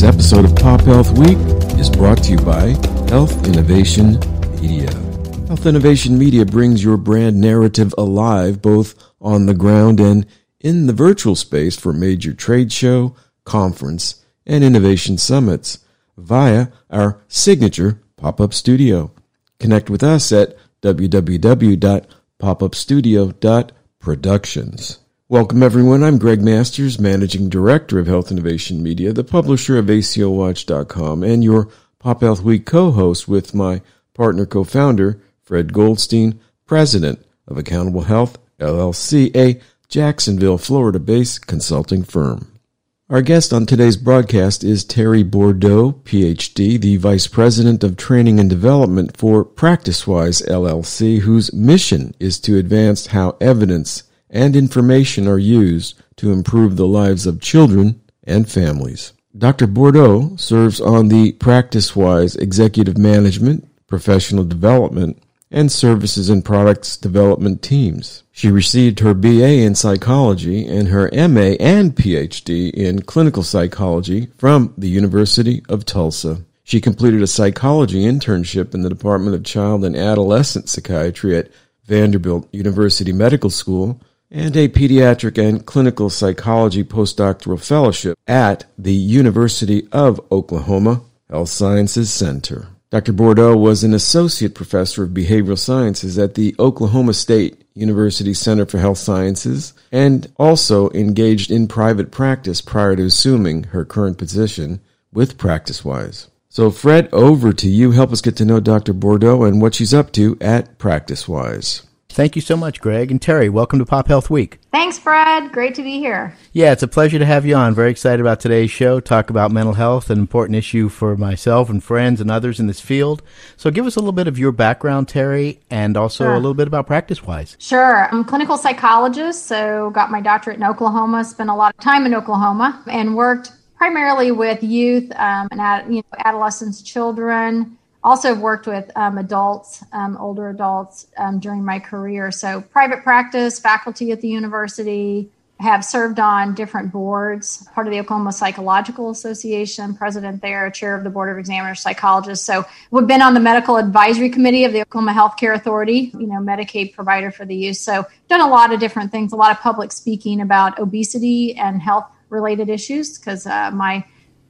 This episode of Pop Health Week is brought to you by Health Innovation Media. Health Innovation Media brings your brand narrative alive both on the ground and in the virtual space for major trade show, conference, and innovation summits via our signature pop-up studio. Connect with us at www.popupstudio.productions. Welcome, everyone. I'm Greg Masters, Managing Director of Health Innovation Media, the publisher of ACOWatch.com, and your Pop Health Week co host with my partner co founder, Fred Goldstein, President of Accountable Health, LLC, a Jacksonville, Florida based consulting firm. Our guest on today's broadcast is Teri Bourdeau, PhD, the Vice President of Training and Development for PracticeWise LLC, whose mission is to advance how evidence and information are used to improve the lives of children and families. Dr. Bourdeau serves on the PracticeWise Executive Management, Professional Development, and Services and Products Development teams. She received her BA in psychology and her MA and PhD in clinical psychology from the University of Tulsa. She completed a psychology internship in the Department of Child and Adolescent Psychiatry at Vanderbilt University Medical School and a pediatric and clinical psychology postdoctoral fellowship at the University of Oklahoma Health Sciences Center. Dr. Bourdeau was an associate professor of behavioral sciences at the Oklahoma State University Center for Health Sciences and also engaged in private practice prior to assuming her current position with PracticeWise. So, Fred, over to you. Help us get to know Dr. Bourdeau and what she's up to at PracticeWise. Thank you so much, Greg. And Teri, welcome to Pop Health Week. Thanks, Fred. Great to be here. Yeah, it's a pleasure to have you on. Very excited about today's show. Talk about mental health, an important issue for myself and friends and others in this field. So give us a little bit of your background, Teri, and also sure. a little bit about PracticeWise. Sure. I'm a clinical psychologist, so got my doctorate in Oklahoma, spent a lot of time in Oklahoma, and worked primarily with youth um, and you know, adolescents, children, also worked with um, adults, um, older adults um, during my career. So, private practice, faculty at the university, have served on different boards, part of the Oklahoma Psychological Association, president there, chair of the Board of Examiners, psychologist. So, we've been on the medical advisory committee of the Oklahoma Healthcare Authority, you know, Medicaid provider for the youth. So, done a lot of different things, a lot of public speaking about obesity and health related issues because uh, my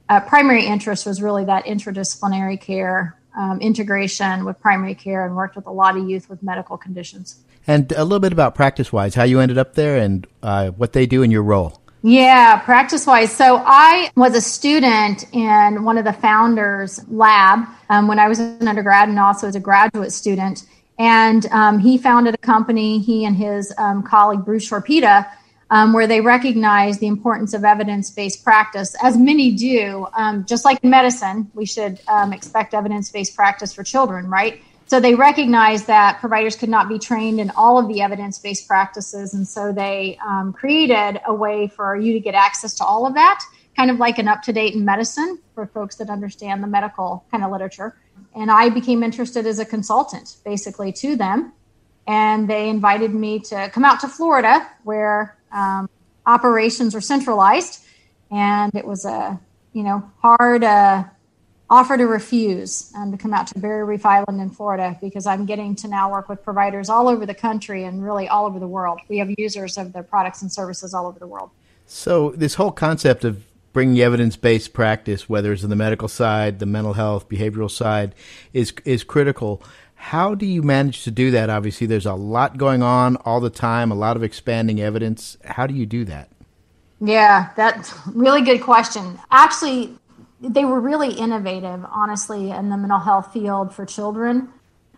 uh, primary interest was really that interdisciplinary care um, integration with primary care and worked with a lot of youth with medical conditions. And a little bit about PracticeWise, how you ended up there and uh, what they do in your role. Yeah, PracticeWise. So I was a student in one of the founders' lab um, when I was an undergrad and also as a graduate student. And um, he founded a company, he and his um, colleague Bruce Chorpita, um, where they recognize the importance of evidence based practice, as many do. Um, just like in medicine, we should um, expect evidence based practice for children, right? So they recognize that providers could not be trained in all of the evidence based practices. And so they um, created a way for you to get access to all of that, kind of like an up to date in medicine for folks that understand the medical kind of literature. And I became interested as a consultant basically to them. And they invited me to come out to Florida, where um, operations are centralized, and it was a you know hard uh, offer to refuse um, to come out to Barrier Reef Island in Florida because I'm getting to now work with providers all over the country and really all over the world. We have users of their products and services all over the world. So this whole concept of bringing evidence-based practice, whether it's in the medical side, the mental health, behavioral side, is is critical. How do you manage to do that? Obviously, there's a lot going on all the time, a lot of expanding evidence. How do you do that? Yeah, that's really good question. Actually, they were really innovative, honestly, in the mental health field for children.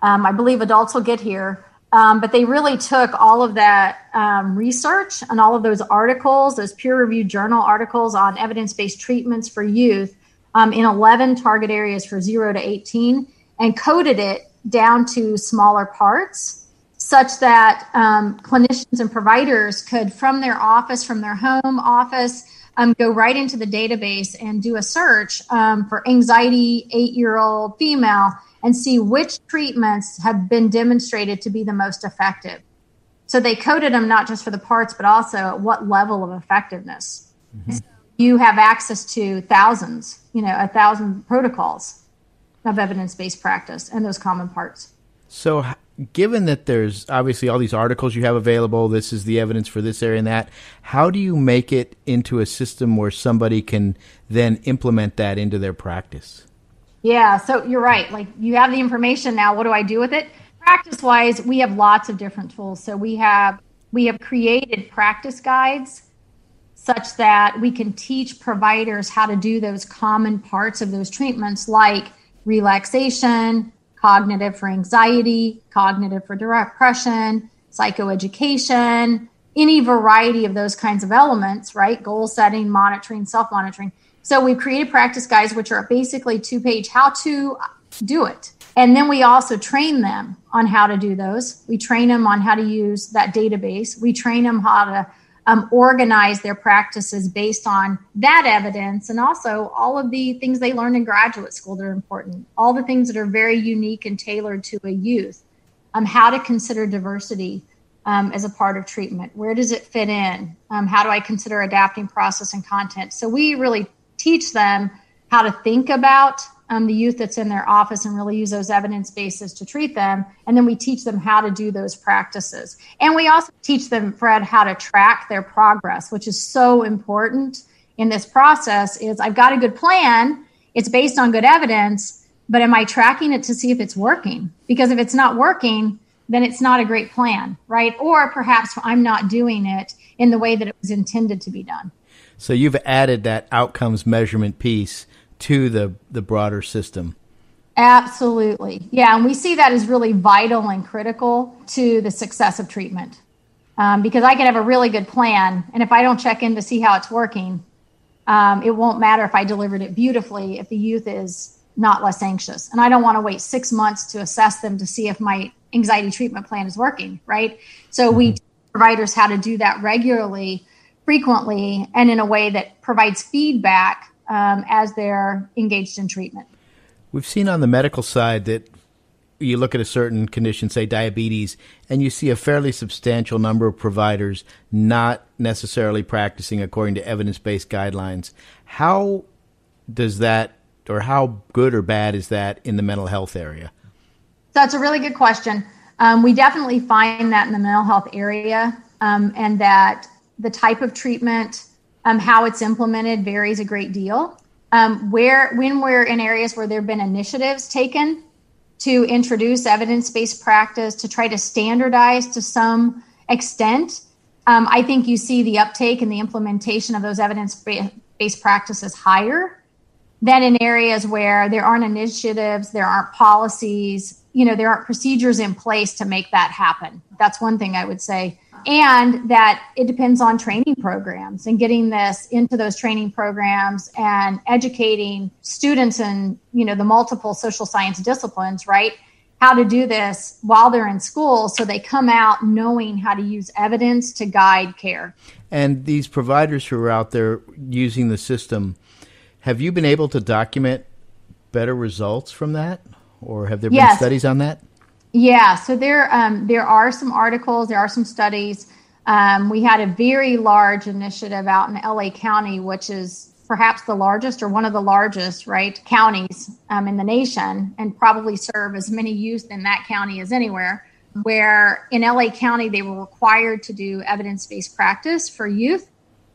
Um, I believe adults will get here, um, but they really took all of that um, research and all of those articles, those peer reviewed journal articles on evidence based treatments for youth um, in 11 target areas for 0 to 18 and coded it down to smaller parts such that um, clinicians and providers could, from their office, from their home office, um, go right into the database and do a search um, for anxiety, eight year old female, and see which treatments have been demonstrated to be the most effective. So they coded them not just for the parts, but also at what level of effectiveness. Mm-hmm. you have access to thousands, you know, a thousand protocols of evidence based practice and those common parts. So, given that there's obviously all these articles you have available, this is the evidence for this area and that, how do you make it into a system where somebody can then implement that into their practice? Yeah, so you're right. Like you have the information now. What do I do with it? PracticeWise, we have lots of different tools. So we have we have created practice guides such that we can teach providers how to do those common parts of those treatments like relaxation, cognitive for anxiety, cognitive for depression, psychoeducation, any variety of those kinds of elements, right? Goal setting, monitoring, self monitoring. So we've created practice guides, which are basically two page how to do it. And then we also train them on how to do those. We train them on how to use that database. We train them how to um, organize their practices based on that evidence and also all of the things they learned in graduate school that are important, all the things that are very unique and tailored to a youth, um, how to consider diversity um, as a part of treatment. Where does it fit in? Um, how do I consider adapting process and content? So we really teach them how to think about um, the youth that's in their office and really use those evidence bases to treat them. And then we teach them how to do those practices. And we also teach them, Fred, how to track their progress, which is so important in this process is I've got a good plan. It's based on good evidence, but am I tracking it to see if it's working? Because if it's not working, then it's not a great plan, right? Or perhaps I'm not doing it in the way that it was intended to be done. So you've added that outcomes measurement piece to the, the broader system. Absolutely. Yeah. And we see that as really vital and critical to the success of treatment. Um, because I can have a really good plan, and if I don't check in to see how it's working, um, it won't matter if I delivered it beautifully if the youth is not less anxious. And I don't want to wait six months to assess them to see if my anxiety treatment plan is working, right? So mm-hmm. we teach providers how to do that regularly frequently and in a way that provides feedback um, as they're engaged in treatment. We've seen on the medical side that you look at a certain condition, say diabetes, and you see a fairly substantial number of providers not necessarily practicing according to evidence based guidelines. How does that, or how good or bad is that in the mental health area? That's a really good question. Um, we definitely find that in the mental health area, um, and that the type of treatment, um, how it's implemented varies a great deal. Um, where when we're in areas where there have been initiatives taken to introduce evidence-based practice to try to standardize to some extent, um, I think you see the uptake and the implementation of those evidence-based practices higher than in areas where there aren't initiatives, there aren't policies, you know, there aren't procedures in place to make that happen. That's one thing I would say and that it depends on training programs and getting this into those training programs and educating students in you know the multiple social science disciplines right how to do this while they're in school so they come out knowing how to use evidence to guide care and these providers who are out there using the system have you been able to document better results from that or have there been yes. studies on that yeah, so there um, there are some articles, there are some studies. Um, we had a very large initiative out in LA County, which is perhaps the largest or one of the largest, right, counties um, in the nation, and probably serve as many youth in that county as anywhere. Where in LA County they were required to do evidence based practice for youth,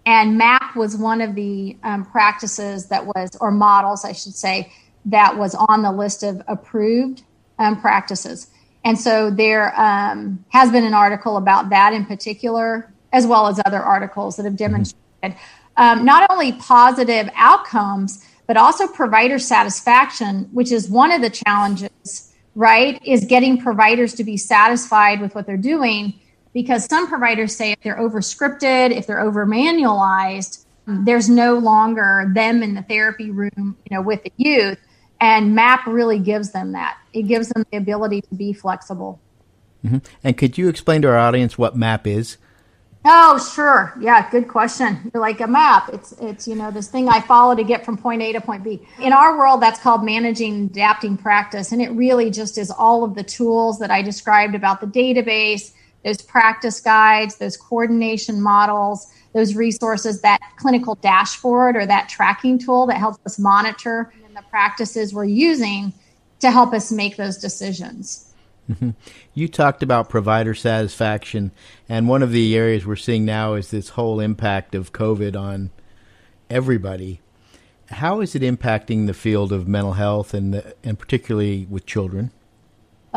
and MAP was one of the um, practices that was, or models, I should say, that was on the list of approved um, practices. And so there um, has been an article about that in particular, as well as other articles that have mm-hmm. demonstrated um, not only positive outcomes, but also provider satisfaction, which is one of the challenges, right? Is getting providers to be satisfied with what they're doing. Because some providers say if they're over scripted, if they're over manualized, there's no longer them in the therapy room, you know, with the youth. And MAP really gives them that. It gives them the ability to be flexible. Mm-hmm. And could you explain to our audience what MAP is? Oh, sure. Yeah, good question. You're like a map. It's it's you know this thing I follow to get from point A to point B. In our world, that's called managing adapting practice, and it really just is all of the tools that I described about the database, those practice guides, those coordination models, those resources, that clinical dashboard or that tracking tool that helps us monitor the practices we're using to help us make those decisions. Mm-hmm. You talked about provider satisfaction, and one of the areas we're seeing now is this whole impact of COVID on everybody. How is it impacting the field of mental health and the, and particularly with children?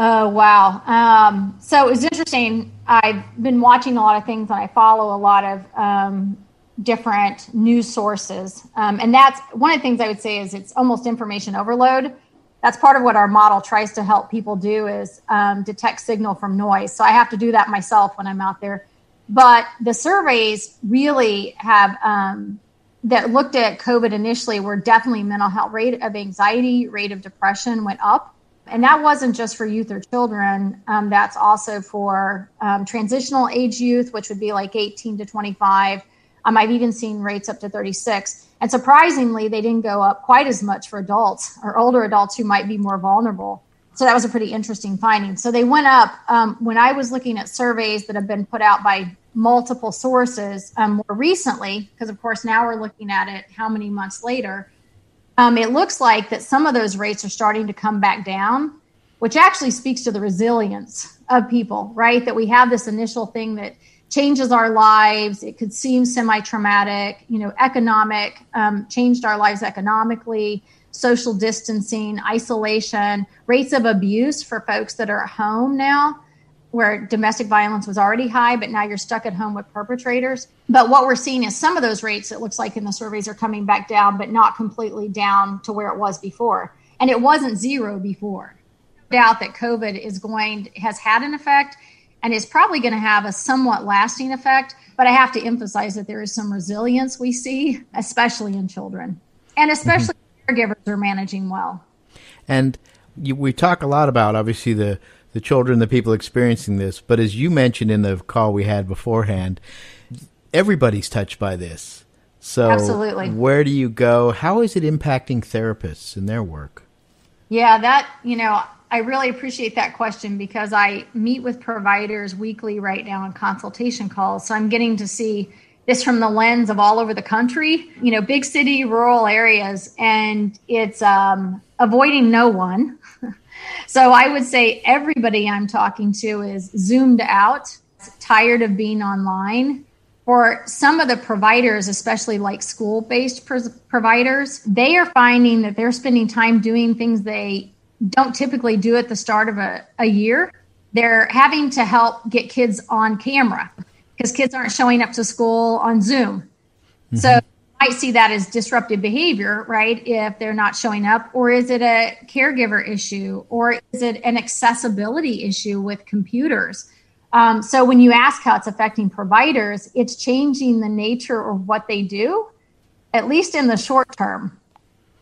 Oh wow! Um, so it was interesting. I've been watching a lot of things, and I follow a lot of um, different news sources, um, and that's one of the things I would say is it's almost information overload. That's part of what our model tries to help people do is um, detect signal from noise. So I have to do that myself when I'm out there. But the surveys really have um, that looked at COVID initially were definitely mental health rate of anxiety, rate of depression went up. And that wasn't just for youth or children. Um, that's also for um, transitional age youth, which would be like 18 to 25. Um, I've even seen rates up to 36. And surprisingly, they didn't go up quite as much for adults or older adults who might be more vulnerable. So that was a pretty interesting finding. So they went up um, when I was looking at surveys that have been put out by multiple sources um, more recently, because of course now we're looking at it how many months later. Um, it looks like that some of those rates are starting to come back down, which actually speaks to the resilience of people, right? That we have this initial thing that changes our lives. It could seem semi traumatic, you know, economic, um, changed our lives economically, social distancing, isolation, rates of abuse for folks that are at home now where domestic violence was already high, but now you're stuck at home with perpetrators. But what we're seeing is some of those rates, it looks like in the surveys, are coming back down, but not completely down to where it was before. And it wasn't zero before. Doubt that COVID is going has had an effect and is probably going to have a somewhat lasting effect. But I have to emphasize that there is some resilience we see, especially in children, and especially mm-hmm. caregivers are managing well. And you, we talk a lot about obviously the the children, the people experiencing this. But as you mentioned in the call we had beforehand, everybody's touched by this. So, Absolutely. where do you go? How is it impacting therapists in their work? Yeah, that, you know, I really appreciate that question because I meet with providers weekly right now on consultation calls. So I'm getting to see this from the lens of all over the country, you know, big city, rural areas, and it's um, avoiding no one. So I would say everybody I'm talking to is zoomed out, tired of being online. For some of the providers, especially like school based providers, they are finding that they're spending time doing things they don't typically do at the start of a, a year. They're having to help get kids on camera because kids aren't showing up to school on Zoom. Mm-hmm. So might see that as disruptive behavior, right? If they're not showing up, or is it a caregiver issue, or is it an accessibility issue with computers? Um, so when you ask how it's affecting providers, it's changing the nature of what they do, at least in the short term,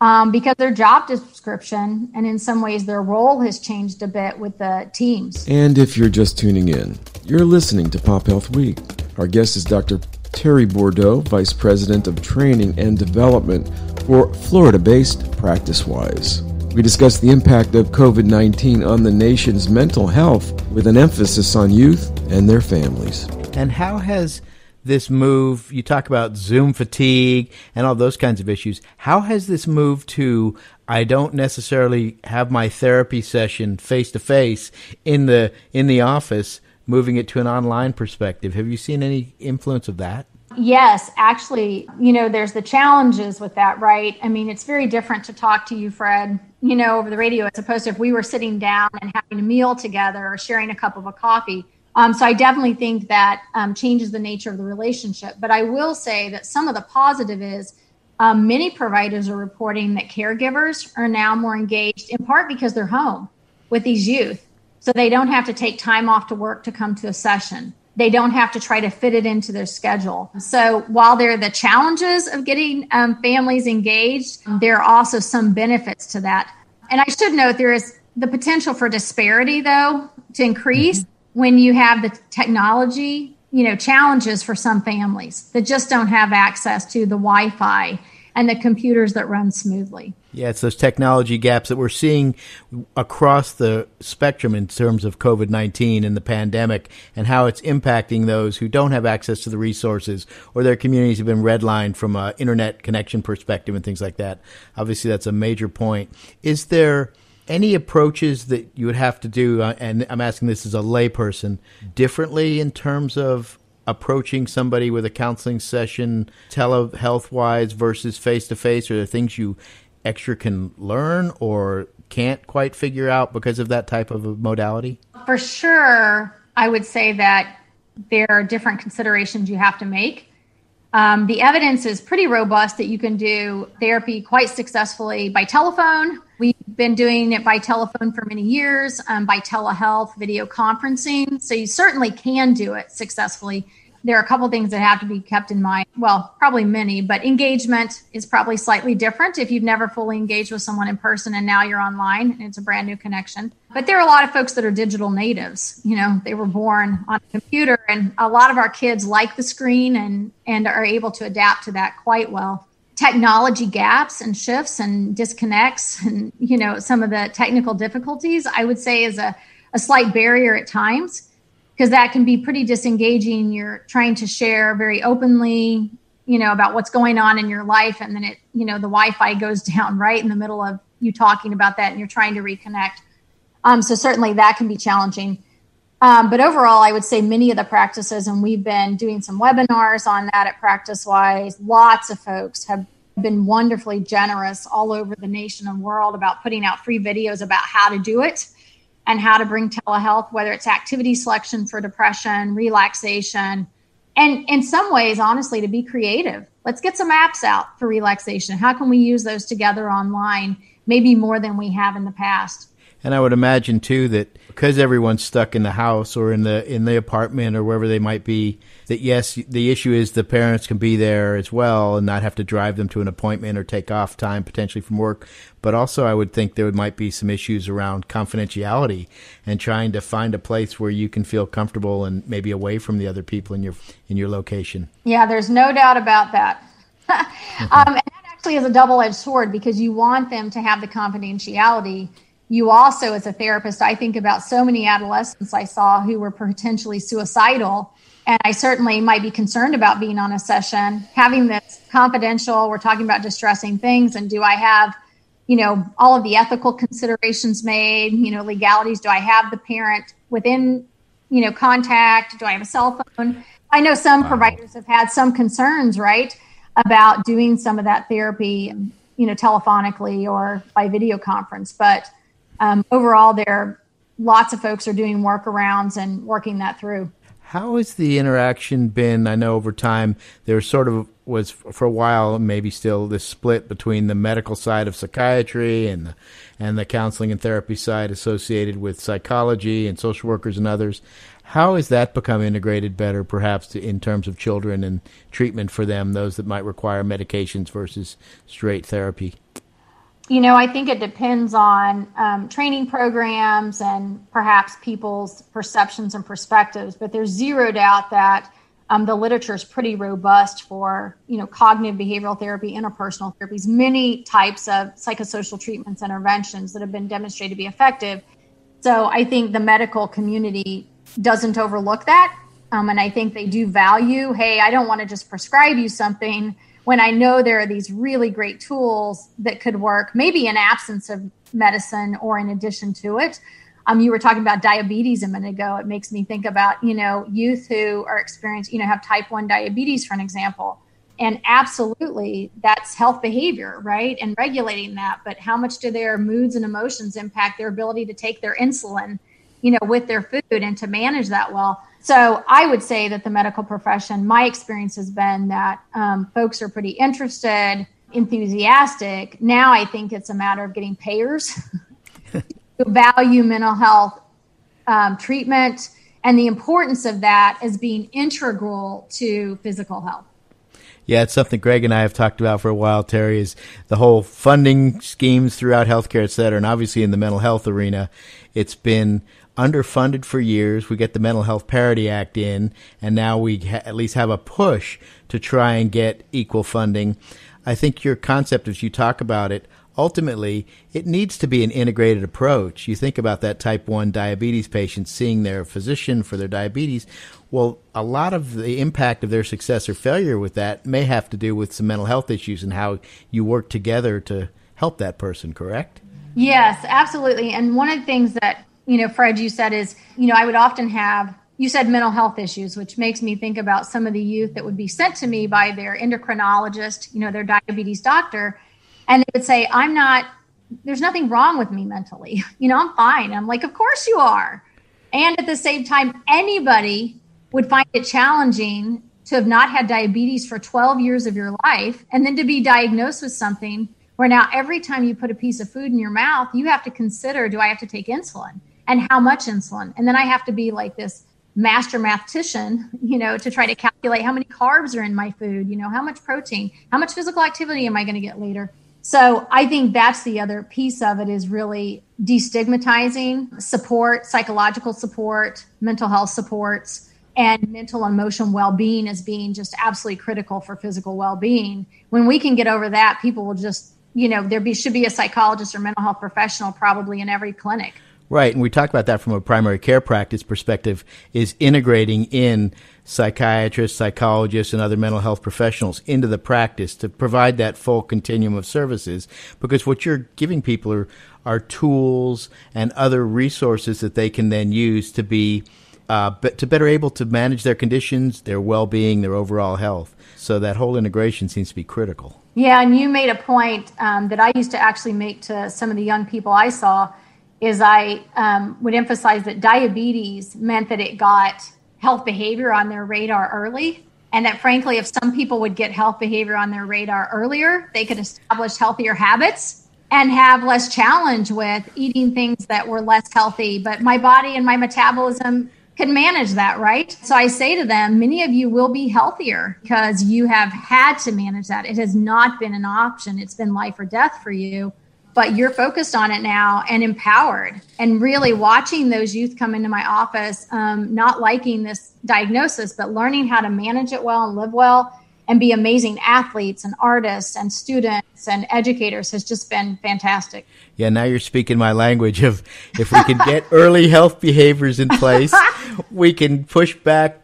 um, because their job description and in some ways their role has changed a bit with the teams. And if you're just tuning in, you're listening to Pop Health Week. Our guest is Dr. Teri Bourdeau, Vice President of Training and Development for Florida based PracticeWise. We discuss the impact of COVID 19 on the nation's mental health with an emphasis on youth and their families. And how has this move, you talk about Zoom fatigue and all those kinds of issues, how has this move to I don't necessarily have my therapy session face to face in the in the office moving it to an online perspective. Have you seen any influence of that? Yes, actually, you know, there's the challenges with that, right? I mean, it's very different to talk to you, Fred, you know, over the radio as opposed to if we were sitting down and having a meal together or sharing a cup of a coffee. Um, so I definitely think that um, changes the nature of the relationship. But I will say that some of the positive is um, many providers are reporting that caregivers are now more engaged, in part because they're home with these youth. So they don't have to take time off to work to come to a session. They don't have to try to fit it into their schedule. So while there are the challenges of getting um, families engaged, there are also some benefits to that. And I should note there is the potential for disparity, though, to increase mm-hmm. when you have the technology, you know, challenges for some families that just don't have access to the Wi Fi and the computers that run smoothly. Yeah, it's those technology gaps that we're seeing across the spectrum in terms of COVID 19 and the pandemic and how it's impacting those who don't have access to the resources or their communities have been redlined from an internet connection perspective and things like that. Obviously, that's a major point. Is there any approaches that you would have to do, uh, and I'm asking this as a layperson, differently in terms of approaching somebody with a counseling session telehealth wise versus face to face? Are there things you extra can learn or can't quite figure out because of that type of a modality? For sure, I would say that there are different considerations you have to make. Um, the evidence is pretty robust that you can do therapy quite successfully by telephone. We've been doing it by telephone for many years, um, by telehealth, video conferencing. So you certainly can do it successfully there are a couple things that have to be kept in mind. Well, probably many, but engagement is probably slightly different if you've never fully engaged with someone in person and now you're online and it's a brand new connection. But there are a lot of folks that are digital natives. You know, they were born on a computer, and a lot of our kids like the screen and and are able to adapt to that quite well. Technology gaps and shifts and disconnects and you know some of the technical difficulties I would say is a, a slight barrier at times because that can be pretty disengaging. You're trying to share very openly, you know, about what's going on in your life, and then it, you know, the Wi-Fi goes down right in the middle of you talking about that, and you're trying to reconnect. Um, so certainly that can be challenging. Um, but overall, I would say many of the practices, and we've been doing some webinars on that at PracticeWise. Lots of folks have been wonderfully generous all over the nation and world about putting out free videos about how to do it and how to bring telehealth, whether it's activity selection for depression, relaxation, and in some ways, honestly, to be creative. Let's get some apps out for relaxation. How can we use those together online, maybe more than we have in the past? And I would imagine too that because everyone's stuck in the house or in the in the apartment or wherever they might be, that yes, the issue is the parents can be there as well and not have to drive them to an appointment or take off time potentially from work. But also, I would think there might be some issues around confidentiality and trying to find a place where you can feel comfortable and maybe away from the other people in your in your location. Yeah, there's no doubt about that. um, and that actually is a double edged sword because you want them to have the confidentiality you also, as a therapist, I think about so many adolescents I saw who were potentially suicidal. And I certainly might be concerned about being on a session, having this confidential. We're talking about distressing things. And do I have, you know, all of the ethical considerations made, you know, legalities? Do I have the parent within, you know, contact? Do I have a cell phone? I know some wow. providers have had some concerns, right, about doing some of that therapy, you know, telephonically or by video conference. But um, overall, there lots of folks are doing workarounds and working that through. How has the interaction been? I know over time there sort of was for a while, maybe still this split between the medical side of psychiatry and the, and the counseling and therapy side associated with psychology and social workers and others. How has that become integrated better, perhaps in terms of children and treatment for them, those that might require medications versus straight therapy? You know, I think it depends on um, training programs and perhaps people's perceptions and perspectives, but there's zero doubt that um, the literature is pretty robust for, you know, cognitive behavioral therapy, interpersonal therapies, many types of psychosocial treatments, interventions that have been demonstrated to be effective. So I think the medical community doesn't overlook that. Um, and I think they do value, hey, I don't want to just prescribe you something when I know there are these really great tools that could work, maybe in absence of medicine or in addition to it. Um, you were talking about diabetes a minute ago. It makes me think about, you know, youth who are experiencing, you know, have type 1 diabetes, for an example. And absolutely, that's health behavior, right? And regulating that. But how much do their moods and emotions impact their ability to take their insulin, you know, with their food and to manage that well? So I would say that the medical profession, my experience has been that um, folks are pretty interested, enthusiastic. Now I think it's a matter of getting payers to value mental health um, treatment and the importance of that as being integral to physical health. Yeah, it's something Greg and I have talked about for a while, Teri, is the whole funding schemes throughout healthcare, et cetera. And obviously in the mental health arena, it's been underfunded for years. We get the Mental Health Parity Act in, and now we ha- at least have a push to try and get equal funding. I think your concept, as you talk about it, ultimately it needs to be an integrated approach. You think about that type 1 diabetes patient seeing their physician for their diabetes. Well, a lot of the impact of their success or failure with that may have to do with some mental health issues and how you work together to help that person, correct? Yes, absolutely. And one of the things that, you know, Fred, you said is, you know, I would often have you said mental health issues, which makes me think about some of the youth that would be sent to me by their endocrinologist, you know, their diabetes doctor, and they would say, I'm not, there's nothing wrong with me mentally. You know, I'm fine. I'm like, of course you are. And at the same time, anybody would find it challenging to have not had diabetes for 12 years of your life and then to be diagnosed with something where now every time you put a piece of food in your mouth, you have to consider do I have to take insulin and how much insulin? And then I have to be like this master mathematician, you know, to try to calculate how many carbs are in my food, you know, how much protein, how much physical activity am I going to get later? So I think that's the other piece of it is really destigmatizing support, psychological support, mental health supports, and mental and emotional well-being as being just absolutely critical for physical well-being. When we can get over that, people will just, you know, there be, should be a psychologist or mental health professional probably in every clinic. Right, and we talk about that from a primary care practice perspective is integrating in psychiatrists, psychologists, and other mental health professionals into the practice to provide that full continuum of services. Because what you're giving people are, are tools and other resources that they can then use to be uh, to better able to manage their conditions, their well-being, their overall health. So that whole integration seems to be critical. Yeah, and you made a point um, that I used to actually make to some of the young people I saw is I um, would emphasize that diabetes meant that it got health behavior on their radar early. And that frankly, if some people would get health behavior on their radar earlier, they could establish healthier habits and have less challenge with eating things that were less healthy. But my body and my metabolism can manage that, right? So I say to them, many of you will be healthier because you have had to manage that. It has not been an option, it's been life or death for you but you're focused on it now and empowered and really watching those youth come into my office um, not liking this diagnosis but learning how to manage it well and live well and be amazing athletes and artists and students and educators has just been fantastic. Yeah now you're speaking my language of if we can get early health behaviors in place we can push back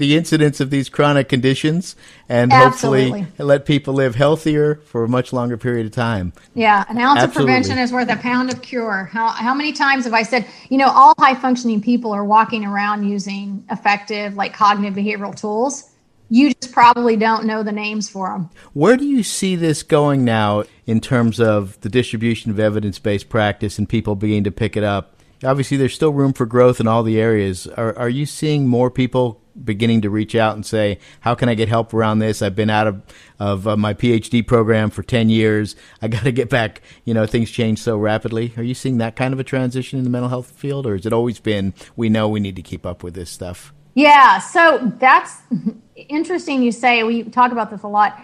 the incidence of these chronic conditions and Absolutely. hopefully let people live healthier for a much longer period of time. Yeah, an ounce Absolutely. of prevention is worth a pound of cure. How, how many times have I said, you know, all high functioning people are walking around using effective, like cognitive behavioral tools? You just probably don't know the names for them. Where do you see this going now in terms of the distribution of evidence based practice and people beginning to pick it up? Obviously, there's still room for growth in all the areas. Are, are you seeing more people beginning to reach out and say, "How can I get help around this? I've been out of of uh, my PhD program for ten years. I got to get back. You know, things change so rapidly. Are you seeing that kind of a transition in the mental health field, or has it always been we know we need to keep up with this stuff? Yeah, so that's interesting. You say we talk about this a lot.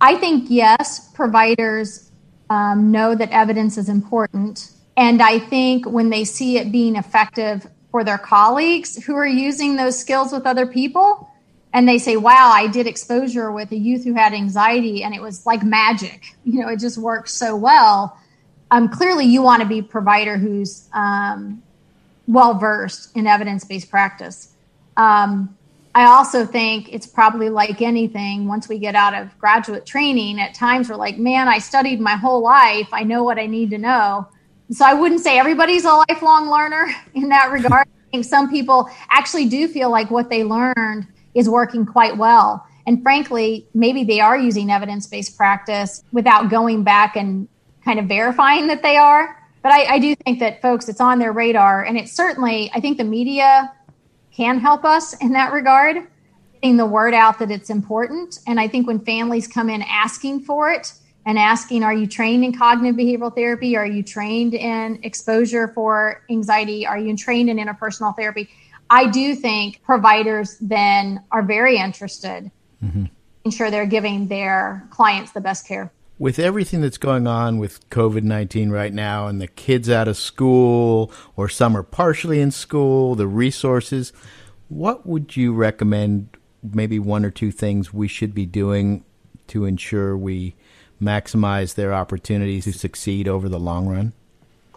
I think yes, providers um, know that evidence is important. And I think when they see it being effective for their colleagues who are using those skills with other people. And they say wow i did exposure with a youth who had anxiety and it was like magic. You know it just worked so well. Um, clearly you want to be a provider who's um, well versed in evidence-based practice. Um, i also think it's probably like anything once we get out of graduate training at times we're like man i studied my whole life. I know what i need to know so I wouldn't say everybody's a lifelong learner in that regard. I think some people actually do feel like what they learned is working quite well. And frankly, maybe they are using evidence based practice without going back and kind of verifying that they are. But I, I, do think that folks, it's on their radar. And it's certainly, I think the media can help us in that regard, getting the word out that it's important. And I think when families come in asking for it, and asking, Are you trained in cognitive behavioral therapy? Are you trained in exposure for anxiety? Are you trained in interpersonal therapy? I do think providers then are very interested mm-hmm. in ensure they're giving their clients the best care. With everything that's going on with COVID 19 right now, and the kids out of school, or some are partially in school, the resources, what would you recommend? Maybe one or two things we should be doing to ensure we maximize their opportunities to succeed over the long run?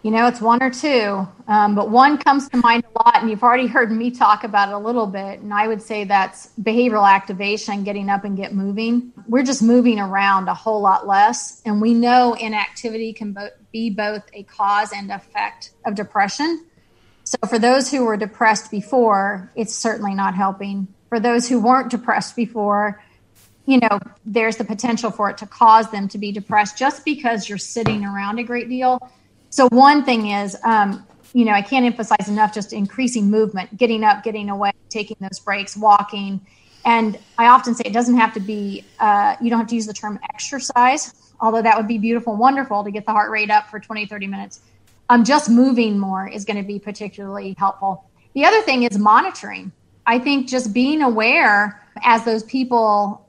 You know, it's one or two, um, but one comes to mind a lot, and you've already heard me talk about it a little bit. And I would say that's behavioral activation, getting up and get moving. We're just moving around a whole lot less, and we know inactivity can bo- be both a cause and effect of depression. So, for those who were depressed before, it's certainly not helping. For those who weren't depressed before, you know, there's the potential for it to cause them to be depressed just because you're sitting around a great deal so one thing is, um, you know, I can't emphasize enough just increasing movement, getting up, getting away, taking those breaks, walking. And I often say it doesn't have to be, uh, you don't have to use the term exercise, although that would be beautiful wonderful to get the heart rate up for 20, 30 minutes. Um, just moving more is going to be particularly helpful. The other thing is monitoring. I think just being aware as those people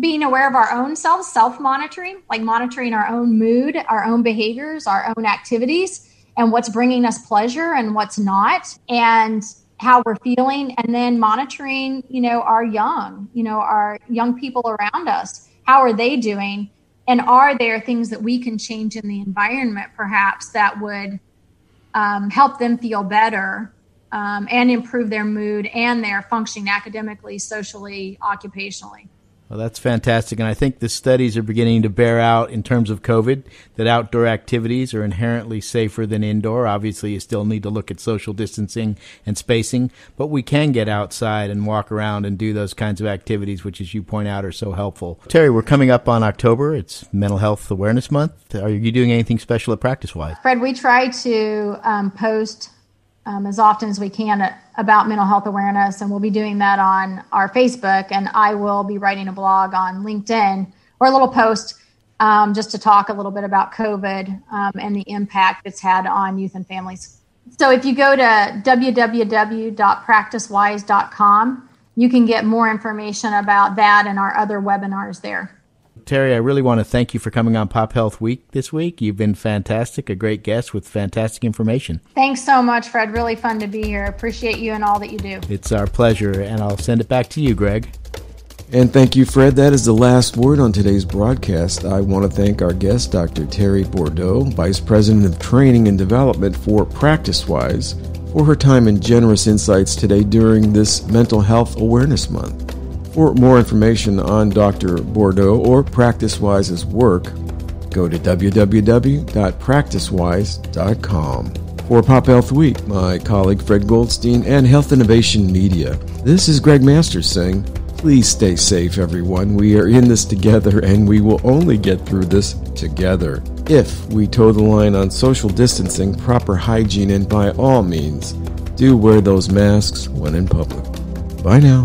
being aware of our own selves, self monitoring, like monitoring our own mood, our own behaviors, our own activities, and what's bringing us pleasure and what's not, and how we're feeling, and then monitoring, you know, our young, you know, our young people around us. How are they doing? And are there things that we can change in the environment, perhaps, that would um, help them feel better um, and improve their mood and their functioning academically, socially, occupationally? Well, that's fantastic. And I think the studies are beginning to bear out in terms of COVID that outdoor activities are inherently safer than indoor. Obviously, you still need to look at social distancing and spacing, but we can get outside and walk around and do those kinds of activities, which, as you point out, are so helpful. Teri, we're coming up on October. It's Mental Health Awareness Month. Are you doing anything special at PracticeWise? Fred, we try to um, post um, as often as we can about mental health awareness. And we'll be doing that on our Facebook. And I will be writing a blog on LinkedIn or a little post um, just to talk a little bit about COVID um, and the impact it's had on youth and families. So if you go to www.practicewise.com, you can get more information about that and our other webinars there. Teri, I really want to thank you for coming on Pop Health Week this week. You've been fantastic, a great guest with fantastic information. Thanks so much, Fred. Really fun to be here. Appreciate you and all that you do. It's our pleasure, and I'll send it back to you, Greg. And thank you, Fred. That is the last word on today's broadcast. I want to thank our guest, Dr. Teri Bourdeau, Vice President of Training and Development for PracticeWise, for her time and generous insights today during this Mental Health Awareness Month. For more information on Dr. Bourdeau or PracticeWise's work, go to www.practicewise.com. For Pop Health Week, my colleague Fred Goldstein and Health Innovation Media, this is Greg Masters saying, please stay safe, everyone. We are in this together and we will only get through this together. If we toe the line on social distancing, proper hygiene, and by all means, do wear those masks when in public. Bye now.